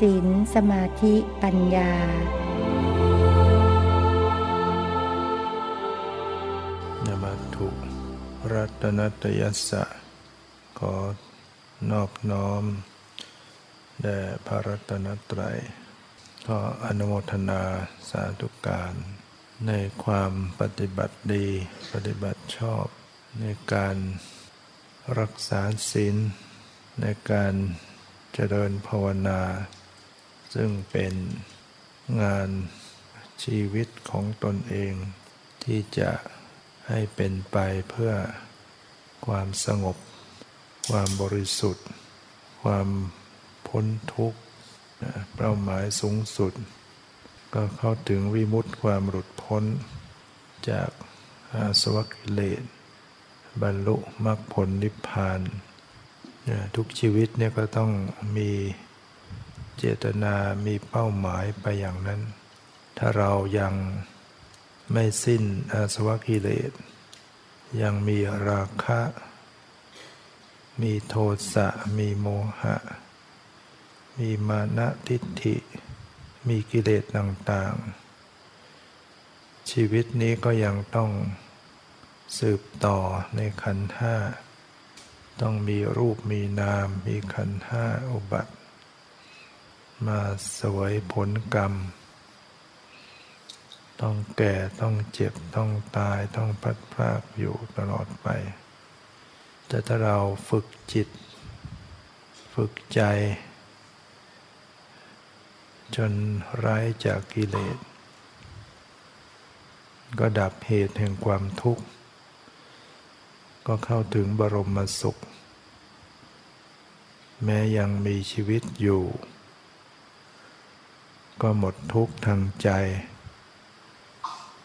ศีลสมาธิปัญญา นมัตุรัตนตยัสสะขอนอบน้อม แด่พระรัตนตรัยก็อนุโมทนาสาธุการ ในความปฏิบัติดี ปฏิบัติชอบในการรักษาศีลในการเจริญภาวนา ซึ่งเป็นงานชีวิตของตนเอง ที่จะให้เป็นไปเพื่อความสงบ ความบริสุทธิ์ ความพ้นทุกข์เป้าหมายสูงสุด ก็เข้าถึงวิมุตติความหลุดพ้น จากอาสวะกิเลสบรรลุมรรคผลนิพพาน ทุกชีวิตเนี่ยก็ต้องมี เจตนามีเป้าหมายไปอย่างนั้น ถ้าเรายังไม่สิ้นอาสวะกิเลส ยังมีราคะ มีโทสะ มีโมหะ มีมานะทิฏฐิ มีกิเลสต่างๆ ชีวิตนี้ก็ยังต้องสืบต่อในขันธ์ห้า ต้องมีรูปมีนาม มีขันธ์ห้าอุบัติ มาสวยผลกรรม ต้องแก่ต้องเจ็บต้องตายต้องพัดพลากอยู่ตลอดไป แต่ถ้าเราฝึกจิต ฝึกใจ จนไร้จากกิเลส ก็ดับเหตุแห่งความทุกข์ ก็เข้าถึงบรมสุข แม้ยังมีชีวิตอยู่ ก็หมดทุกข์ทางใจ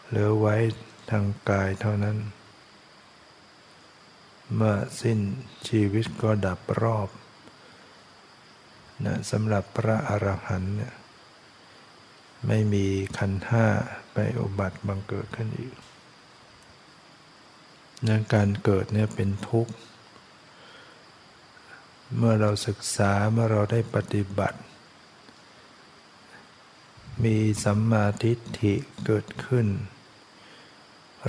เหลือไว้ทางกายเท่านั้น เมื่อสิ้นชีวิตก็ดับรอบนะสำหรับพระอรหันต์เนี่ยไม่มีขันห้าไปอุบัติบังเกิดขึ้นอีกนะการเกิดเนี่ยเป็นทุกข์ เมื่อเราศึกษาเมื่อเราได้ปฏิบัติ มีสัมมาทิฏฐิเกิดขึ้น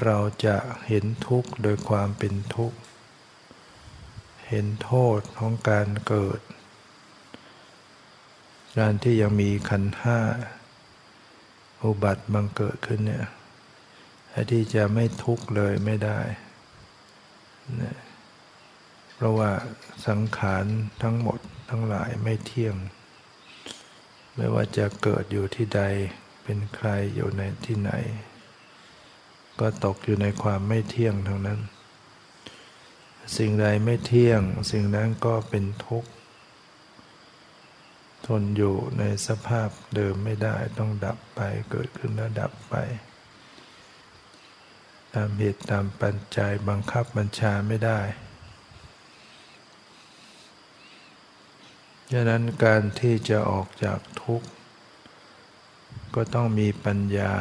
เราจะเห็นทุกข์โดยความเป็นทุกข์ เห็นโทษของการเกิด การที่ยังมีขันห้า อุบัติบังเกิดขึ้นเนี่ยที่จะไม่ทุกข์เลยไม่ได้นะเพราะว่าสังขารทั้งหมดทั้งหลายไม่เที่ยง ไม่ว่าจะเกิดอยู่ที่ใดเป็นใครอยู่ในที่ไหน ก็ตกอยู่ในความไม่เที่ยงทั้งนั้น สิ่งใดไม่เที่ยง สิ่งนั้นก็เป็นทุกข์ ทนอยู่ในสภาพเดิมไม่ได้ต้องดับไปเกิดขึ้นแล้วดับไป ตามเหตุตามปัจจัยบังคับบัญชาไม่ได้ ดังนั้นการที่จะออกจากทุกข์ ก็ต้องมีปัญญา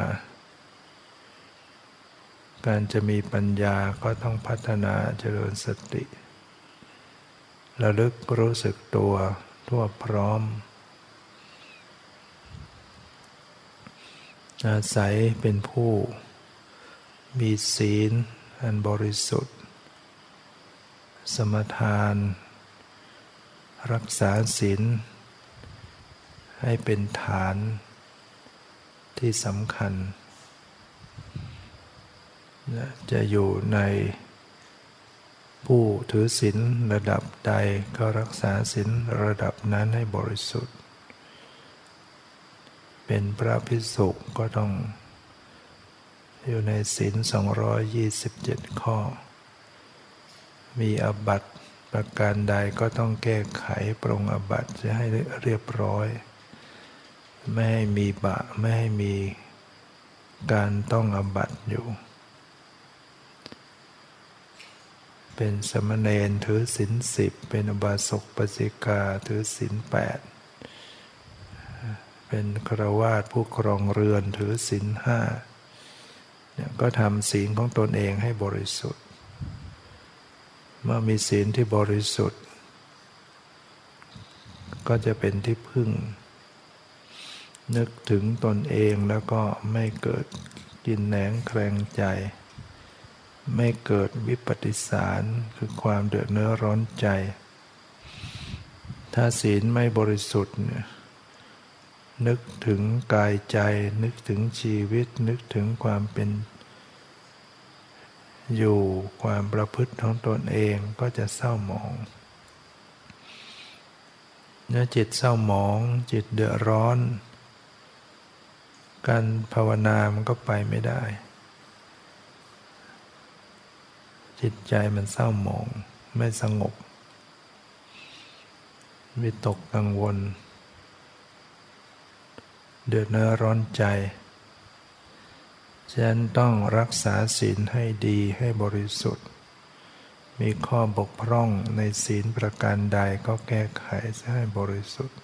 การจะมีปัญญาก็ต้องพัฒนาเจริญสติระลึกรู้สึกตัวทั่วพร้อม อาศัยเป็นผู้ มีศีลอันบริสุทธิ์ สมทาน รักษาศีลให้เป็นฐานที่สำคัญ จะอยู่ในผู้ถือศีลระดับใดก็รักษาศีลระดับนั้นให้บริสุทธิ์ เป็นพระพิสุก็ต้อง อยู่ในศีล227 ข้อ มีอบัต ประการใดก็ต้องแก้ไขปรงอบัตจะให้เรียบร้อย ไม่ให้มีบะไม่ให้มีการต้องอบัตอยู่ เป็นสมณเณรถือศีลสิบเป็นอบาสกปสิกาถือศีลแปดเป็นครวาสผู้ครองเรือนถือศีลห้าก็ทำศีลของตนเองให้บริสุทธิ์ เมื่อมีศีลที่บริสุทธิ์ ก็จะเป็นที่พึ่ง นึกถึงตนเองแล้วก็ไม่เกิดกินแหนงแคลงใจ ไม่เกิดวิปฏิสารคือความเดือดเนื้อร้อนใจ ถ้าศีลไม่บริสุทธิ์นึกถึงกายใจ นึกถึงชีวิต นึกถึงความเป็น อยู่ความประพฤติของตนเองก็จะเศร้าหมองเนื้อจิตเศร้าหมองจิตเดือดร้อน การภาวนามันก็ไปไม่ได้ จิตใจมันเศร้าหมองไม่สงบวิตกกังวล เดือดเนื้อร้อนใจ ฉะนั้นต้องรักษาศีลให้ดีให้บริสุทธิ์ มีข้อบกพร่องในศีลประการใดก็แก้ไขให้บริสุทธิ์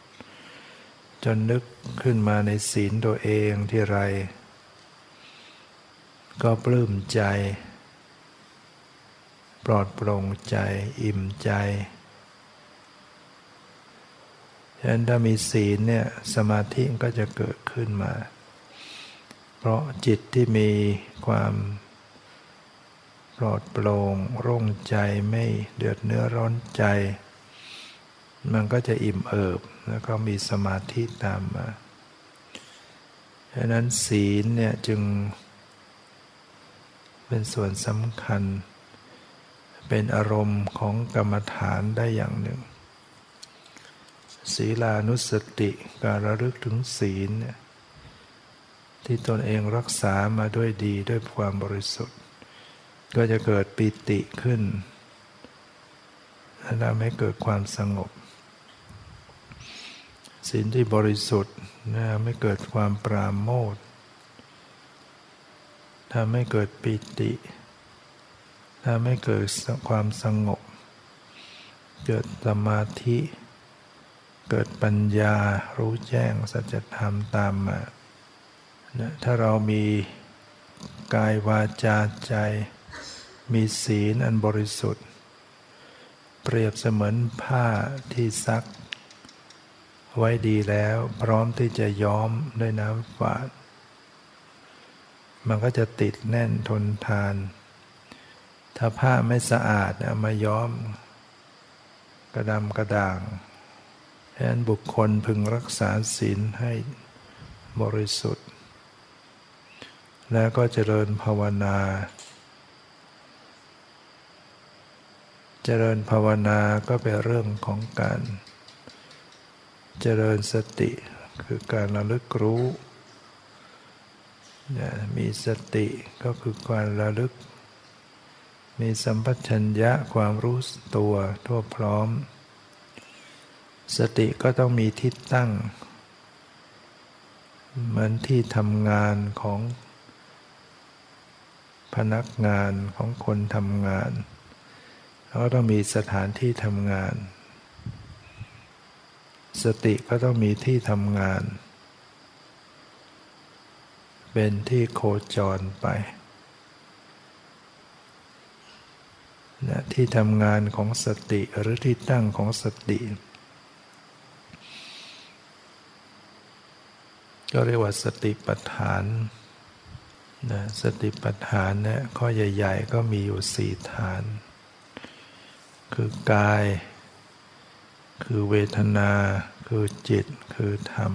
จนนึกขึ้นมาในศีลตัวเองที่ไร ก็ปลื้มใจ ปลอดโปร่งใจอิ่มใจฉะนั้นถ้ามีศีลเนี่ยสมาธิก็จะเกิดขึ้นมา เพราะจิตที่มีความปลอดโปร่งโล่งใจไม่เดือดเนื้อร้อนใจ มันก็จะอิ่มเอิบแล้วก็มีสมาธิตามมาฉะนั้นศีลเนี่ยจึงเป็นส่วนสำคัญ เป็นอารมณ์ของกรรมฐานได้อย่างหนึ่ง ศีลานุสติการระลึกถึงศีลเนี่ย ที่ตนเองรักษามาด้วยดีด้วยความบริสุทธิ์ ก็จะเกิดปิติขึ้นและทำให้เกิดความสงบศีลที่บริสุทธิ์นะไม่เกิดความปราโมททำให้เกิดปิติทำให้เกิดความสงบ เกิดสมาธิ เกิดปัญญารู้แจ้งสัจธรรมตามมา ถ้าเรามีกายวาจาใจ มีศีลอันบริสุทธิ์ เปรียบเสมือนผ้าที่ซัก ไว้ดีแล้วพร้อมที่จะย้อมด้วยน้ำฝาด มันก็จะติดแน่นทนทาน ถ้าผ้าไม่สะอาดเอามาย้อม กระดำกระด่างฉะนั้นบุคคลพึงรักษาศีลให้บริสุทธิ์ แล้วก็เจริญภาวนา เจริญภาวนาก็เป็นเรื่องของการ เจริญสติคือการระลึกรู้มีสติก็คือการระลึก มีสัมปชัญญะความรู้ตัวทั่วพร้อม สติก็ต้องมีทิศตั้ง เหมือนที่ทำงานของ พนักงานของคนทำงาน เขาต้องมีสถานที่ทำงาน สติก็ต้องมีที่ทำงาน เป็นที่โคจรไปนะที่ทำงานของสติหรือที่ตั้งของสติ ก็เรียกว่าสติปัฏฐาน นะสติปัฏฐานเนี่ยข้อใหญ่ ๆ ก็มีอยู่สี่ฐาน คือกาย คือเวทนา คือจิต คือธรรม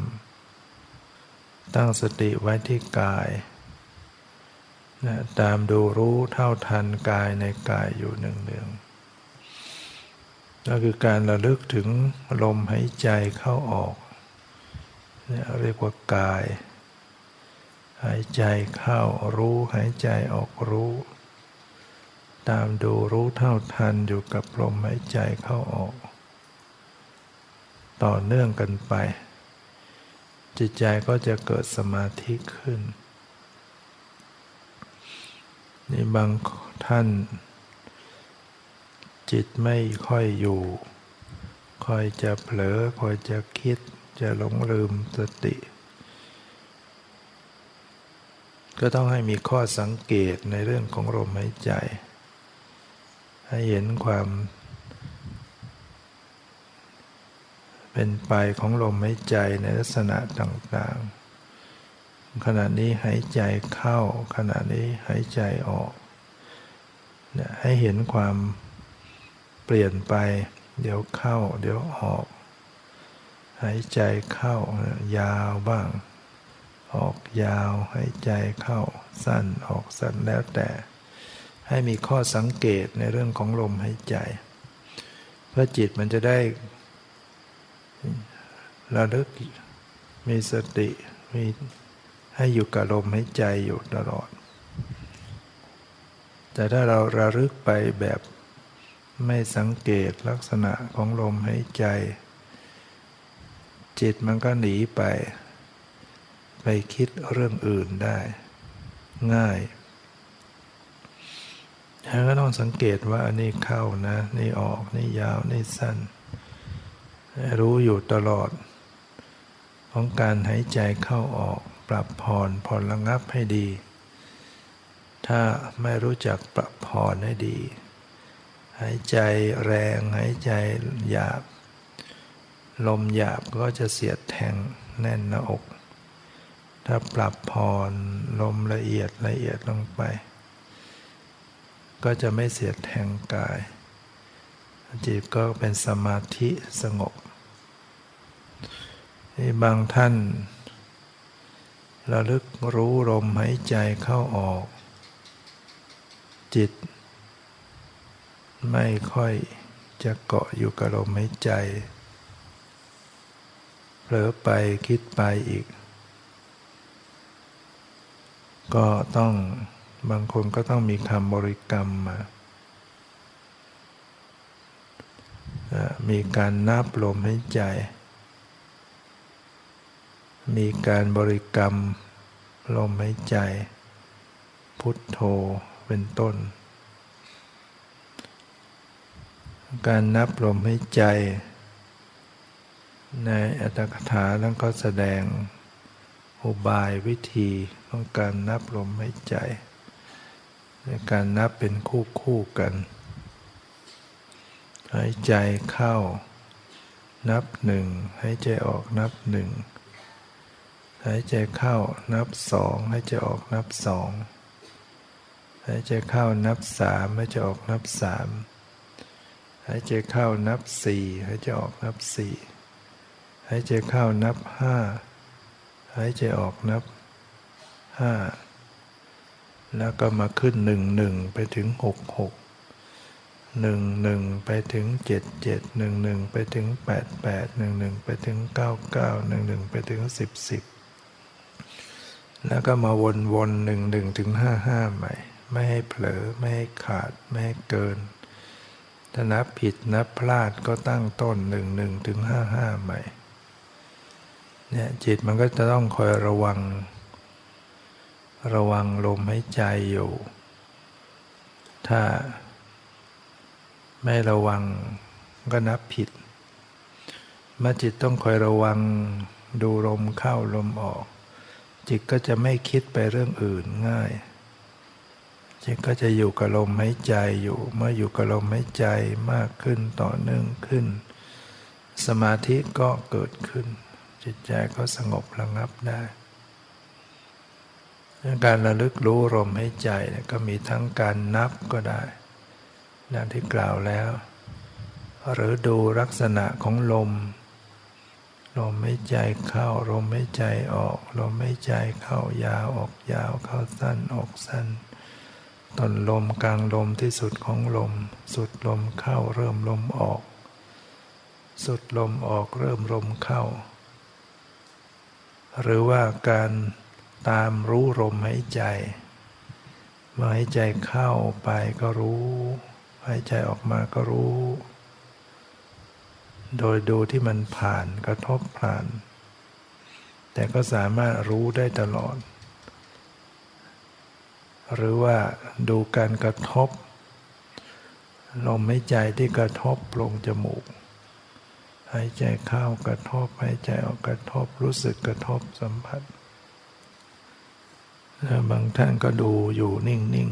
ตั้งสติไว้ที่กายนะตามดูรู้เท่าทันกายในกายอยู่หนึ่งๆก็คือการระลึกถึงลมหายใจเข้าออกเรียกว่ากาย หายใจเข้ารู้หายใจออกรู้ ตามดูรู้เท่าทันอยู่กับลมหายใจเข้าออก ต่อเนื่องกันไป จิตใจก็จะเกิดสมาธิขึ้นนี่บางท่าน จิตไม่ค่อยอยู่คอยจะเผลอคอยจะคิดจะหลงลืมสติ ก็ต้องให้มีข้อสังเกตในเรื่องของลมหายใจ ให้เห็นความ เป็นไปของลมหายใจในลักษณะต่างๆ ขณะนี้หายใจเข้า ขณะนี้หายใจออกเนี่ยให้เห็นความเปลี่ยนไป เดี๋ยวเข้า เดี๋ยวออก หายใจเข้ายาวบ้าง ออกยาวหายใจเข้าสั้นออกสั้นแล้วแต่ ให้มีข้อสังเกตในเรื่องของลมหายใจ เพื่อจิตมันจะได้ระลึกมีสติมีให้อยู่กับลมหายใจอยู่ตลอด แต่ถ้าเราระลึกไปแบบไม่สังเกตลักษณะของลมหายใจ จิตมันก็หนีไป ไปคิดเรื่องอื่นได้ ง่ายแล้วก็ต้องสังเกตว่าอันนี้เข้านะ นี่ออกนี่ยาวนี่สั้น รู้อยู่ตลอด ของการหายใจเข้าออก ปรับผ่อนผ่อนระงับให้ดี ถ้าไม่รู้จักปรับผ่อนให้ดี หายใจแรงหายใจหยาบ ลมหยาบก็จะเสียดแทงแน่นหน้าอก ถ้าปรับผ่อนลมละเอียดละเอียดลงไป ก็จะไม่เสียดแทงกาย จิตก็เป็นสมาธิสงบที่บางท่าน ระลึกรู้ลมหายใจเข้าออก จิต ไม่ค่อยจะเกาะอยู่กับลมหายใจเผลอไปคิดไปอีก ก็ต้องบางคนก็ต้องมีคำบริกรรมมามีการนับลมหายใจ มีการบริกรรมลมหายใจ พุทโธเป็นต้น การนับลมหายใจ ในอัตถกถาแล้วก็แสดง อุบายวิธีของการนับลมหายใจในการนับเป็นคู่คู่กัน หายใจเข้า นับหนึ่งหายใจออกนับหนึ่งหายใจเข้านับสองหายใจออกนับสองหายใจเข้านับสามหายใจออกนับสามหายใจเข้านับสี่หายใจออกนับสี่หายใจเข้านับห้า หายใจออกนับห้าแล้วก็มาขึ้นหนึ่งหนึ่งไปถึงหกหกหนึ่งหนึ่งไปถึงเจ็ดเจ็ดหนึ่งหนึ่งไปถึงแปดแปดหนึ่งหนึ่งไปถึงเก้าเก้าหนึ่งหนึ่งไปถึงสิบสิบแล้วก็มาวนวนหนึ่งหนึ่งถึงห้าห้าใหม่ ไม่ให้เผลอไม่ให้ขาดไม่ให้เกิน ถ้านับผิดนับพลาดก็ตั้งต้นหนึ่งหนึ่งถึงห้าห้าใหม่ เนี่ยจิตมันก็จะต้องคอยระวัง ระวังลมหายใจอยู่ ถ้าไม่ระวังก็นับผิดมาจิตต้องคอยระวังดูลมเข้าลมออก จิตก็จะไม่คิดไปเรื่องอื่นง่าย จิตก็จะอยู่กับลมหายใจอยู่เมื่ออยู่กับลมหายใจมากขึ้นต่อเนื่องขึ้น สมาธิก็เกิดขึ้น จิตใจก็สงบระงับได้การระลึกรู้ลมหายใจก็มีทั้งการนับก็ได้ดังที่กล่าวแล้ว หรือดูลักษณะของลม ลมไม่ใจเข้า ลมไม่ใจออก ลมไม่ใจเข้ายาวออกยาวเข้าสั้นออกสั้นต้นลมกลางลมที่สุดของลม สุดลมเข้าเริ่มลมออก สุดลมออกเริ่มลมเข้า หรือว่าการตามรู้ลมหายใจเมื่อหายใจเข้าไปก็รู้หายใจออกมาก็รู้ โดยดูที่มันผ่านกระทบผ่าน แต่ก็สามารถรู้ได้ตลอด หรือว่าดูการกระทบ ลมหายใจที่กระทบลงจมูก หายใจเข้ากระทบหายใจออกกระทบรู้สึกกระทบสัมผัสแล้วบางท่านก็ดูอยู่นิ่ง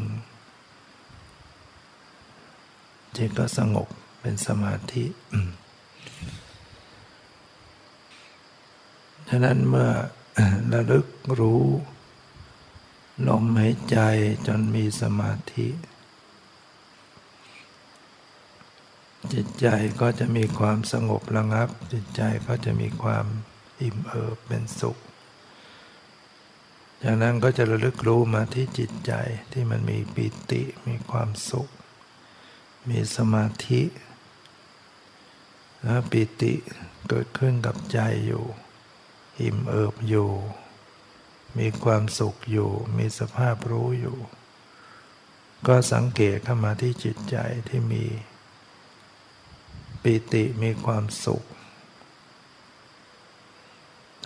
ๆจิตก็สงบเป็นสมาธิฉะนั้นเมื่อระลึกรู้ ลมหายใจจนมีสมาธิ จิตใจก็จะมีความสงบระงับ จิตใจก็จะมีความอิ่มเอิบเป็นสุข จากนั้นก็จะระลึกรู้มาที่จิตใจที่มันมีปิติมีความสุข มีสมาธิแล้วปิติเกิดขึ้นกับใจอยู่ อิ่มเอิบอยู่ มีความสุขอยู่ มีสภาพรู้อยู่ ก็สังเกตเข้ามาที่จิตใจที่มี ปิติมีความสุข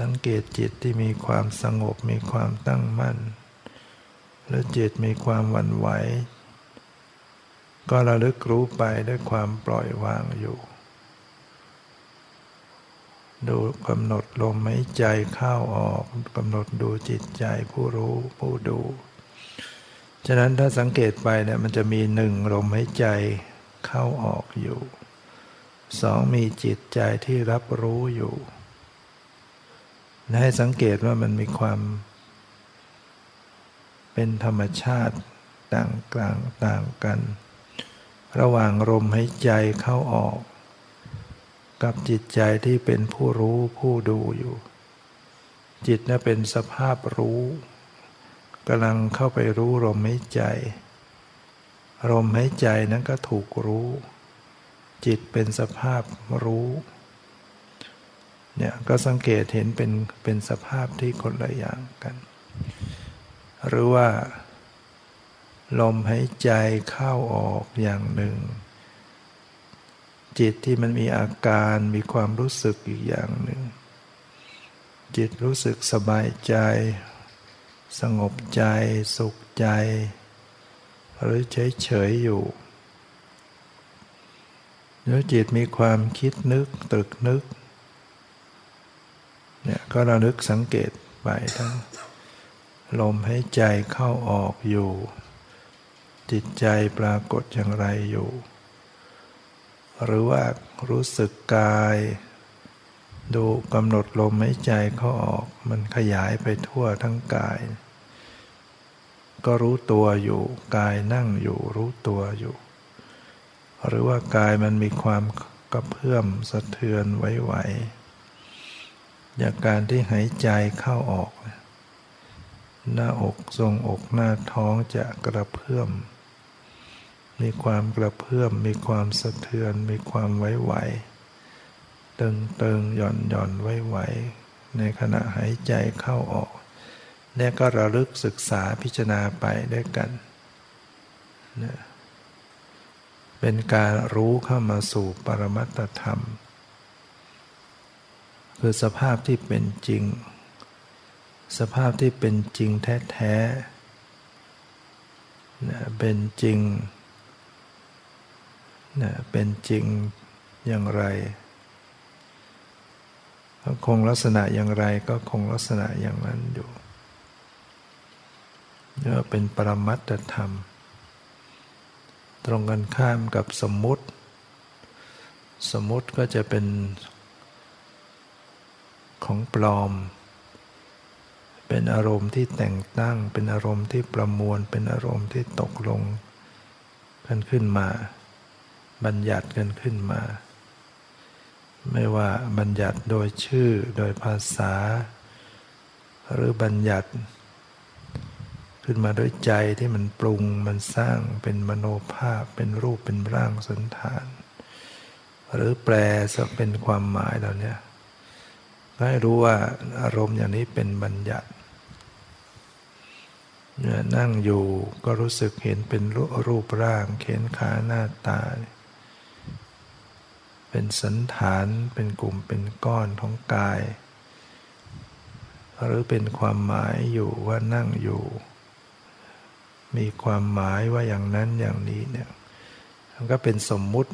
สังเกตจิตที่มีความสงบมีความตั้งมั่น และจิตมีความวันไหว ก็ระลึกรู้ไปด้วยความปล่อยวางอยู่ ดูกำหนดลมหายใจเข้าออกกำหนดดูจิตใจผู้รู้ผู้ดูฉะนั้นถ้าสังเกตไปเนี่ยมันจะมีหนึ่งลมหายใจเข้าออกอยู่ สองมีจิตใจที่รับรู้อยู่ ให้สังเกตว่ามันมีความ เป็นธรรมชาติต่างกลางต่างกัน ระหว่างลมหายใจเข้าออก กับจิตใจที่เป็นผู้รู้ผู้ดูอยู่ จิตนั้นเป็นสภาพรู้กำลังเข้าไปรู้ลมหายใจลมหายใจนั้นก็ถูกรู้ จิตเป็นสภาพรู้เนี่ยก็สังเกตเห็นเป็นเป็นสภาพที่คนละอย่างกัน หรือว่า ลมหายใจเข้าออกอย่างหนึ่ง จิตที่มันมีอาการมีความรู้สึกอีกอย่างหนึ่ง จิตรู้สึกสบายใจ สงบใจ สุขใจ หรือเฉยเฉยอยู่ หรือจิตมีความคิดนึกตรึกนึกเนี่ยก็ระลึกสังเกตไปทั้งลมให้ใจเข้าออกอยู่ จิตใจปรากฏอย่างไรอยู่ หรือว่ารู้สึกกาย ดูกำหนดลมให้ใจเข้าออก มันขยายไปทั่วทั้งกาย ก็รู้ตัวอยู่ กายนั่งอยู่รู้ตัวอยู่ หรือว่ากายมันมีความกระเพื่อมสะเทือนไหวไหวจากการที่หายใจเข้าออก หน้าอกทรงอกหน้าท้องจะกระเพื่อม มีความกระเพื่อม มีความสะเทือน มีความไหวไหวตึงตึงหย่อนหย่อนไหวไหวในขณะหายใจเข้าออกนี่ก็ระลึกศึกษาพิจารณาไปด้วยกันนะ เป็นการรู้เข้ามาสู่ปรมัตธรรม คือสภาพที่เป็นจริง สภาพที่เป็นจริงแท้ๆเป็นจริงเป็นจริงอย่างไรคงลักษณะอย่างไรก็คงลักษณะอย่างนั้นอยู่เรียกว่าเป็นปรมัตธรรม ตรงกันข้ามกับสมมุติ สมมุติก็จะเป็นของปลอม เป็นอารมณ์ที่แต่งตั้ง เป็นอารมณ์ที่ประมวล เป็นอารมณ์ที่ตกลงกันขึ้นมา บัญญัติกันขึ้นมา ไม่ว่าบัญญัติโดยชื่อ โดยภาษา หรือบัญญัติ ขึ้นมาด้วยใจที่มันปรุงมันสร้างเป็นมโนภาพเป็นรูปเป็นร่างสันฐาน หรือแปลจะเป็นความหมายเหล่านี้ให้รู้ว่าอารมณ์อย่างนี้เป็นบัญญัติเนี่ยนั่งอยู่ก็รู้สึกเห็นเป็นรูปร่างเขนขาหน้าตา เป็นสันฐานเป็นกลุ่มเป็นก้อนของกาย หรือเป็นความหมายอยู่ว่านั่งอยู่ มีความหมายว่าอย่างนั้นอย่างนี้เนี่ยมันก็เป็นสมมุติ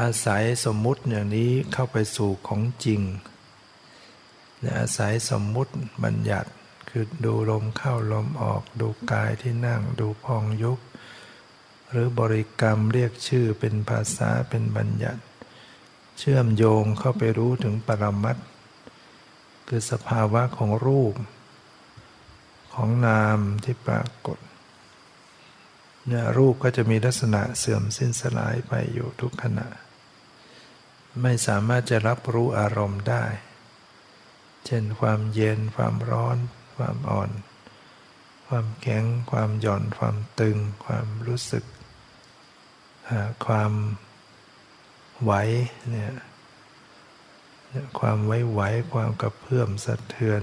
อาศัยสมมุติอย่างนี้เข้าไปสู่ของจริงอาศัยสมมุติบัญญัติคือดูลมเข้าลมออก ดูกายที่นั่งดูพองยุบหรือบริกรรมเรียกชื่อเป็นภาษาเป็นบัญญัติ เชื่อมโยงเข้าไปรู้ถึงปรมัตคือสภาวะของรูป ของนามที่ปรากฏเนี่ยรูปก็จะมีลักษณะเสื่อมสิ้นสลายไปอยู่ทุกขณะ ไม่สามารถจะรับรู้อารมณ์ได้ เช่นความเย็น ความร้อน ความอ่อน ความแข็ง ความหย่อน ความตึง ความรู้สึก ความไหวเนี่ยความไว้ไหวความกระเพื่อมสะเทือน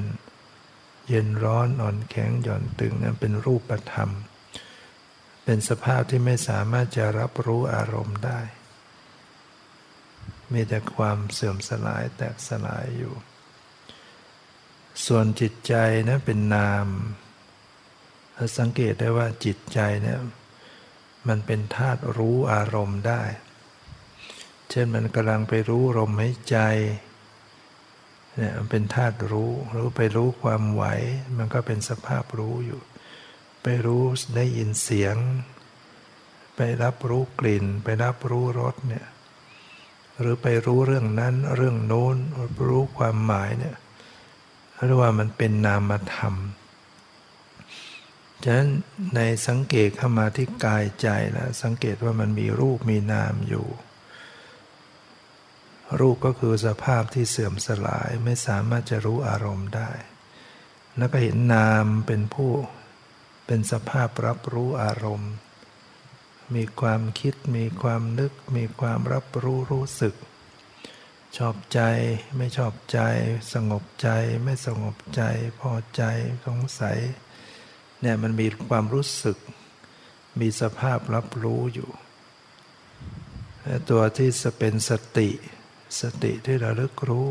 เย็นร้อนอ่อนแข็งหย่อนตึงนั้นเป็นรูปธรรม เป็นสภาพที่ไม่สามารถจะรับรู้อารมณ์ได้ มีแต่ความเสื่อมสลายแตกสลายอยู่ ส่วนจิตใจนะเป็นนามเราสังเกตได้ว่าจิตใจเนี่ยมันเป็นธาตุรู้อารมณ์ได้ เช่นมันกำลังไปรู้ลมหายใจ เนี่ยมันเป็นธาตุรู้รู้ไปรู้ความไหว มันก็เป็นสภาพรู้อยู่ ไปรู้ได้ยินเสียง ไปรับรู้กลิ่น ไปรับรู้รสเนี่ยหรือไปรู้เรื่องนั้นเรื่องโน้นรู้ความหมายเนี่ยเรียกว่ามันเป็นนามธรรมฉะนั้นในสังเกตเข้ามาที่กายใจแล้วสังเกตว่ามันมีรูปมีนามอยู่ รูปก็คือสภาพที่เสื่อมสลายไม่สามารถจะรู้อารมณ์ได้ แล้วก็เห็นนามเป็นผู้ เป็นสภาพรับรู้อารมณ์ มีความคิด มีความนึก มีความรับรู้รู้สึก ชอบใจไม่ชอบใจ สงบใจไม่สงบใจ พอใจสงสัยเนี่ยมันมีความรู้สึก มีสภาพรับรู้อยู่ ตัวที่จะเป็นสติ สติที่ระลึกรู้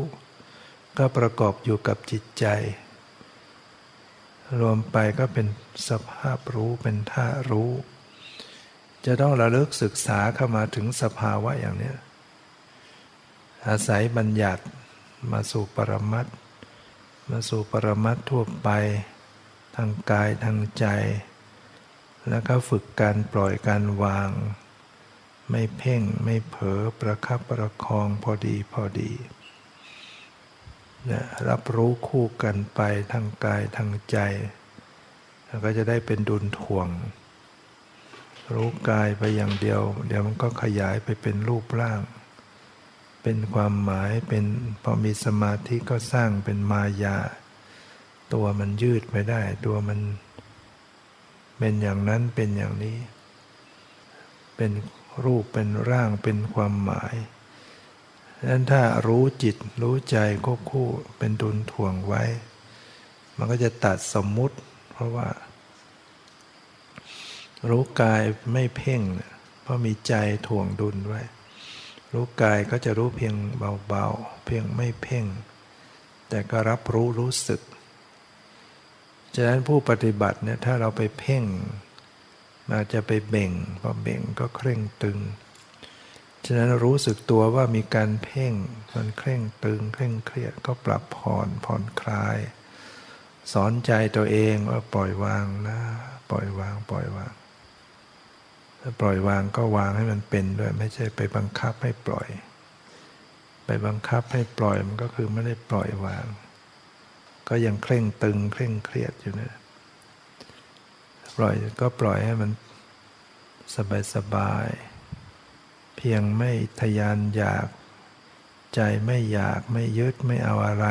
ก็ประกอบอยู่กับจิตใจ รวมไปก็เป็นสภาพรู้เป็นท่ารู้ จะต้องระลึกศึกษาเข้ามาถึงสภาวะอย่างนี้อาศัยบัญญัติมาสู่ปรมัตมาสู่ปรมัตทั่วไป ทางกายทางใจ แล้วก็ฝึกการปล่อยการวาง ไม่เพ่งไม่เผลอประคับประคองพอดีพอดีนะรับรู้คู่กันไปทางกายทางใจแล้วก็จะได้เป็นดุลถ่วง รู้กายไปอย่างเดียว เดี๋ยวมันก็ขยายไปเป็นรูปร่าง เป็นความหมายเป็นพอมีสมาธิก็สร้างเป็นมายา ตัวมันยืดไปได้ ตัวมันเป็นอย่างนั้นเป็นอย่างนี้ เป็น รูปเป็นร่างเป็นความหมายดังนั้นถ้ารู้จิตรู้ใจก็คู่เป็นดุลถ่วงไว้ มันก็จะตัดสมมุติ เพราะว่า รู้กายไม่เพ่ง เพราะมีใจถ่วงดุลไว้ รู้กายก็จะรู้เพียงเบาๆ เพียงไม่เพ่ง แต่ก็รับรู้รู้สึก ฉะนั้นผู้ปฏิบัติเนี่ยถ้าเราไปเพ่ง อาจจะไปเบ่ง พอเบ่งก็เคร่งตึง ฉะนั้นรู้สึกตัวว่ามีการเพ่ง มันเคร่งตึง เคร่งเครียดก็ปรับผ่อนผ่อนคลาย สอนใจตัวเองว่าปล่อยวางนะปล่อยวาง ปล่อยวางถ้าปล่อยวางก็วางให้มันเป็นด้วยไม่ใช่ไปบังคับให้ปล่อย ไปบังคับให้ปล่อยมันก็คือไม่ได้ปล่อยวาง ก็ยังเคร่งตึง เคร่งเครียดอยู่เนะ ปล่อยก็ปล่อยให้มันสบายสบาย เพียงไม่ทยานอยาก ใจไม่อยากไม่ยึดไม่เอาอะไร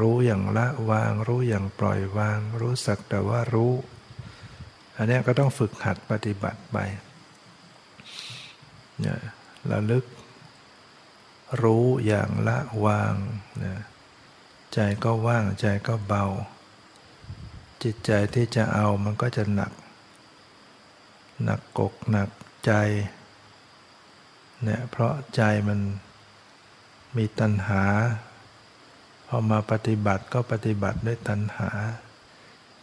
รู้อย่างละวาง รู้อย่างปล่อยวาง รู้สักแต่ว่ารู้ อันนี้ก็ต้องฝึกหัดปฏิบัติไปเนี่ยระลึก รู้อย่างละวางนะใจก็ว่างใจก็เบา จิตใจที่จะเอามันก็จะหนัก หนักกกหนักใจเนี่ยเพราะใจมันมีตัณหา พอมาปฏิบัติก็ปฏิบัติด้วยตัณหา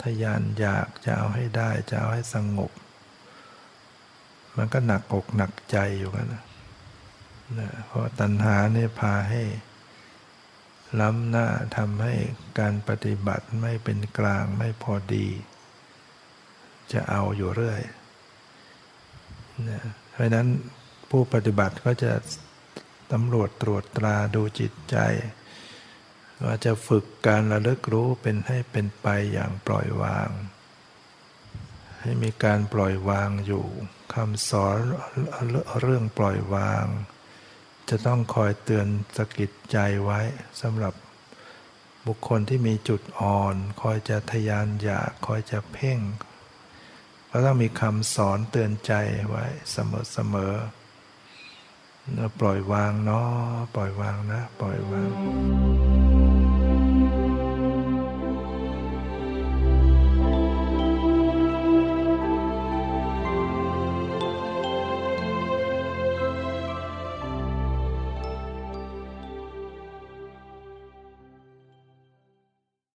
ทยานอยากจะเอาให้ได้จะเอาให้สงบ มันก็หนักอกหนักใจอยู่กันนะเพราะตัณหาเนี่ยพาให้ ล้ำหน้าทำให้การปฏิบัติไม่เป็นกลางไม่พอดี จะเอาอยู่เรื่อยเพราะนั้นผู้ปฏิบัติก็จะตำรวจตรวจตราดูจิตใจ ว่าจะฝึกการระลึกรู้เป็นให้เป็นไปอย่างปล่อยวาง ให้มีการปล่อยวางอยู่คำสอนเรื่องปล่อยวาง จะต้องคอยเตือนสกิดใจไว้สำหรับบุคคลที่มีจุดอ่อน คอยจะทยานอยากคอยจะเพ่ง ก็ต้องมีคำสอนเตือนใจไว้เสมอๆปล่อยวางเนาะปล่อยวางนะ ปล่อยวาง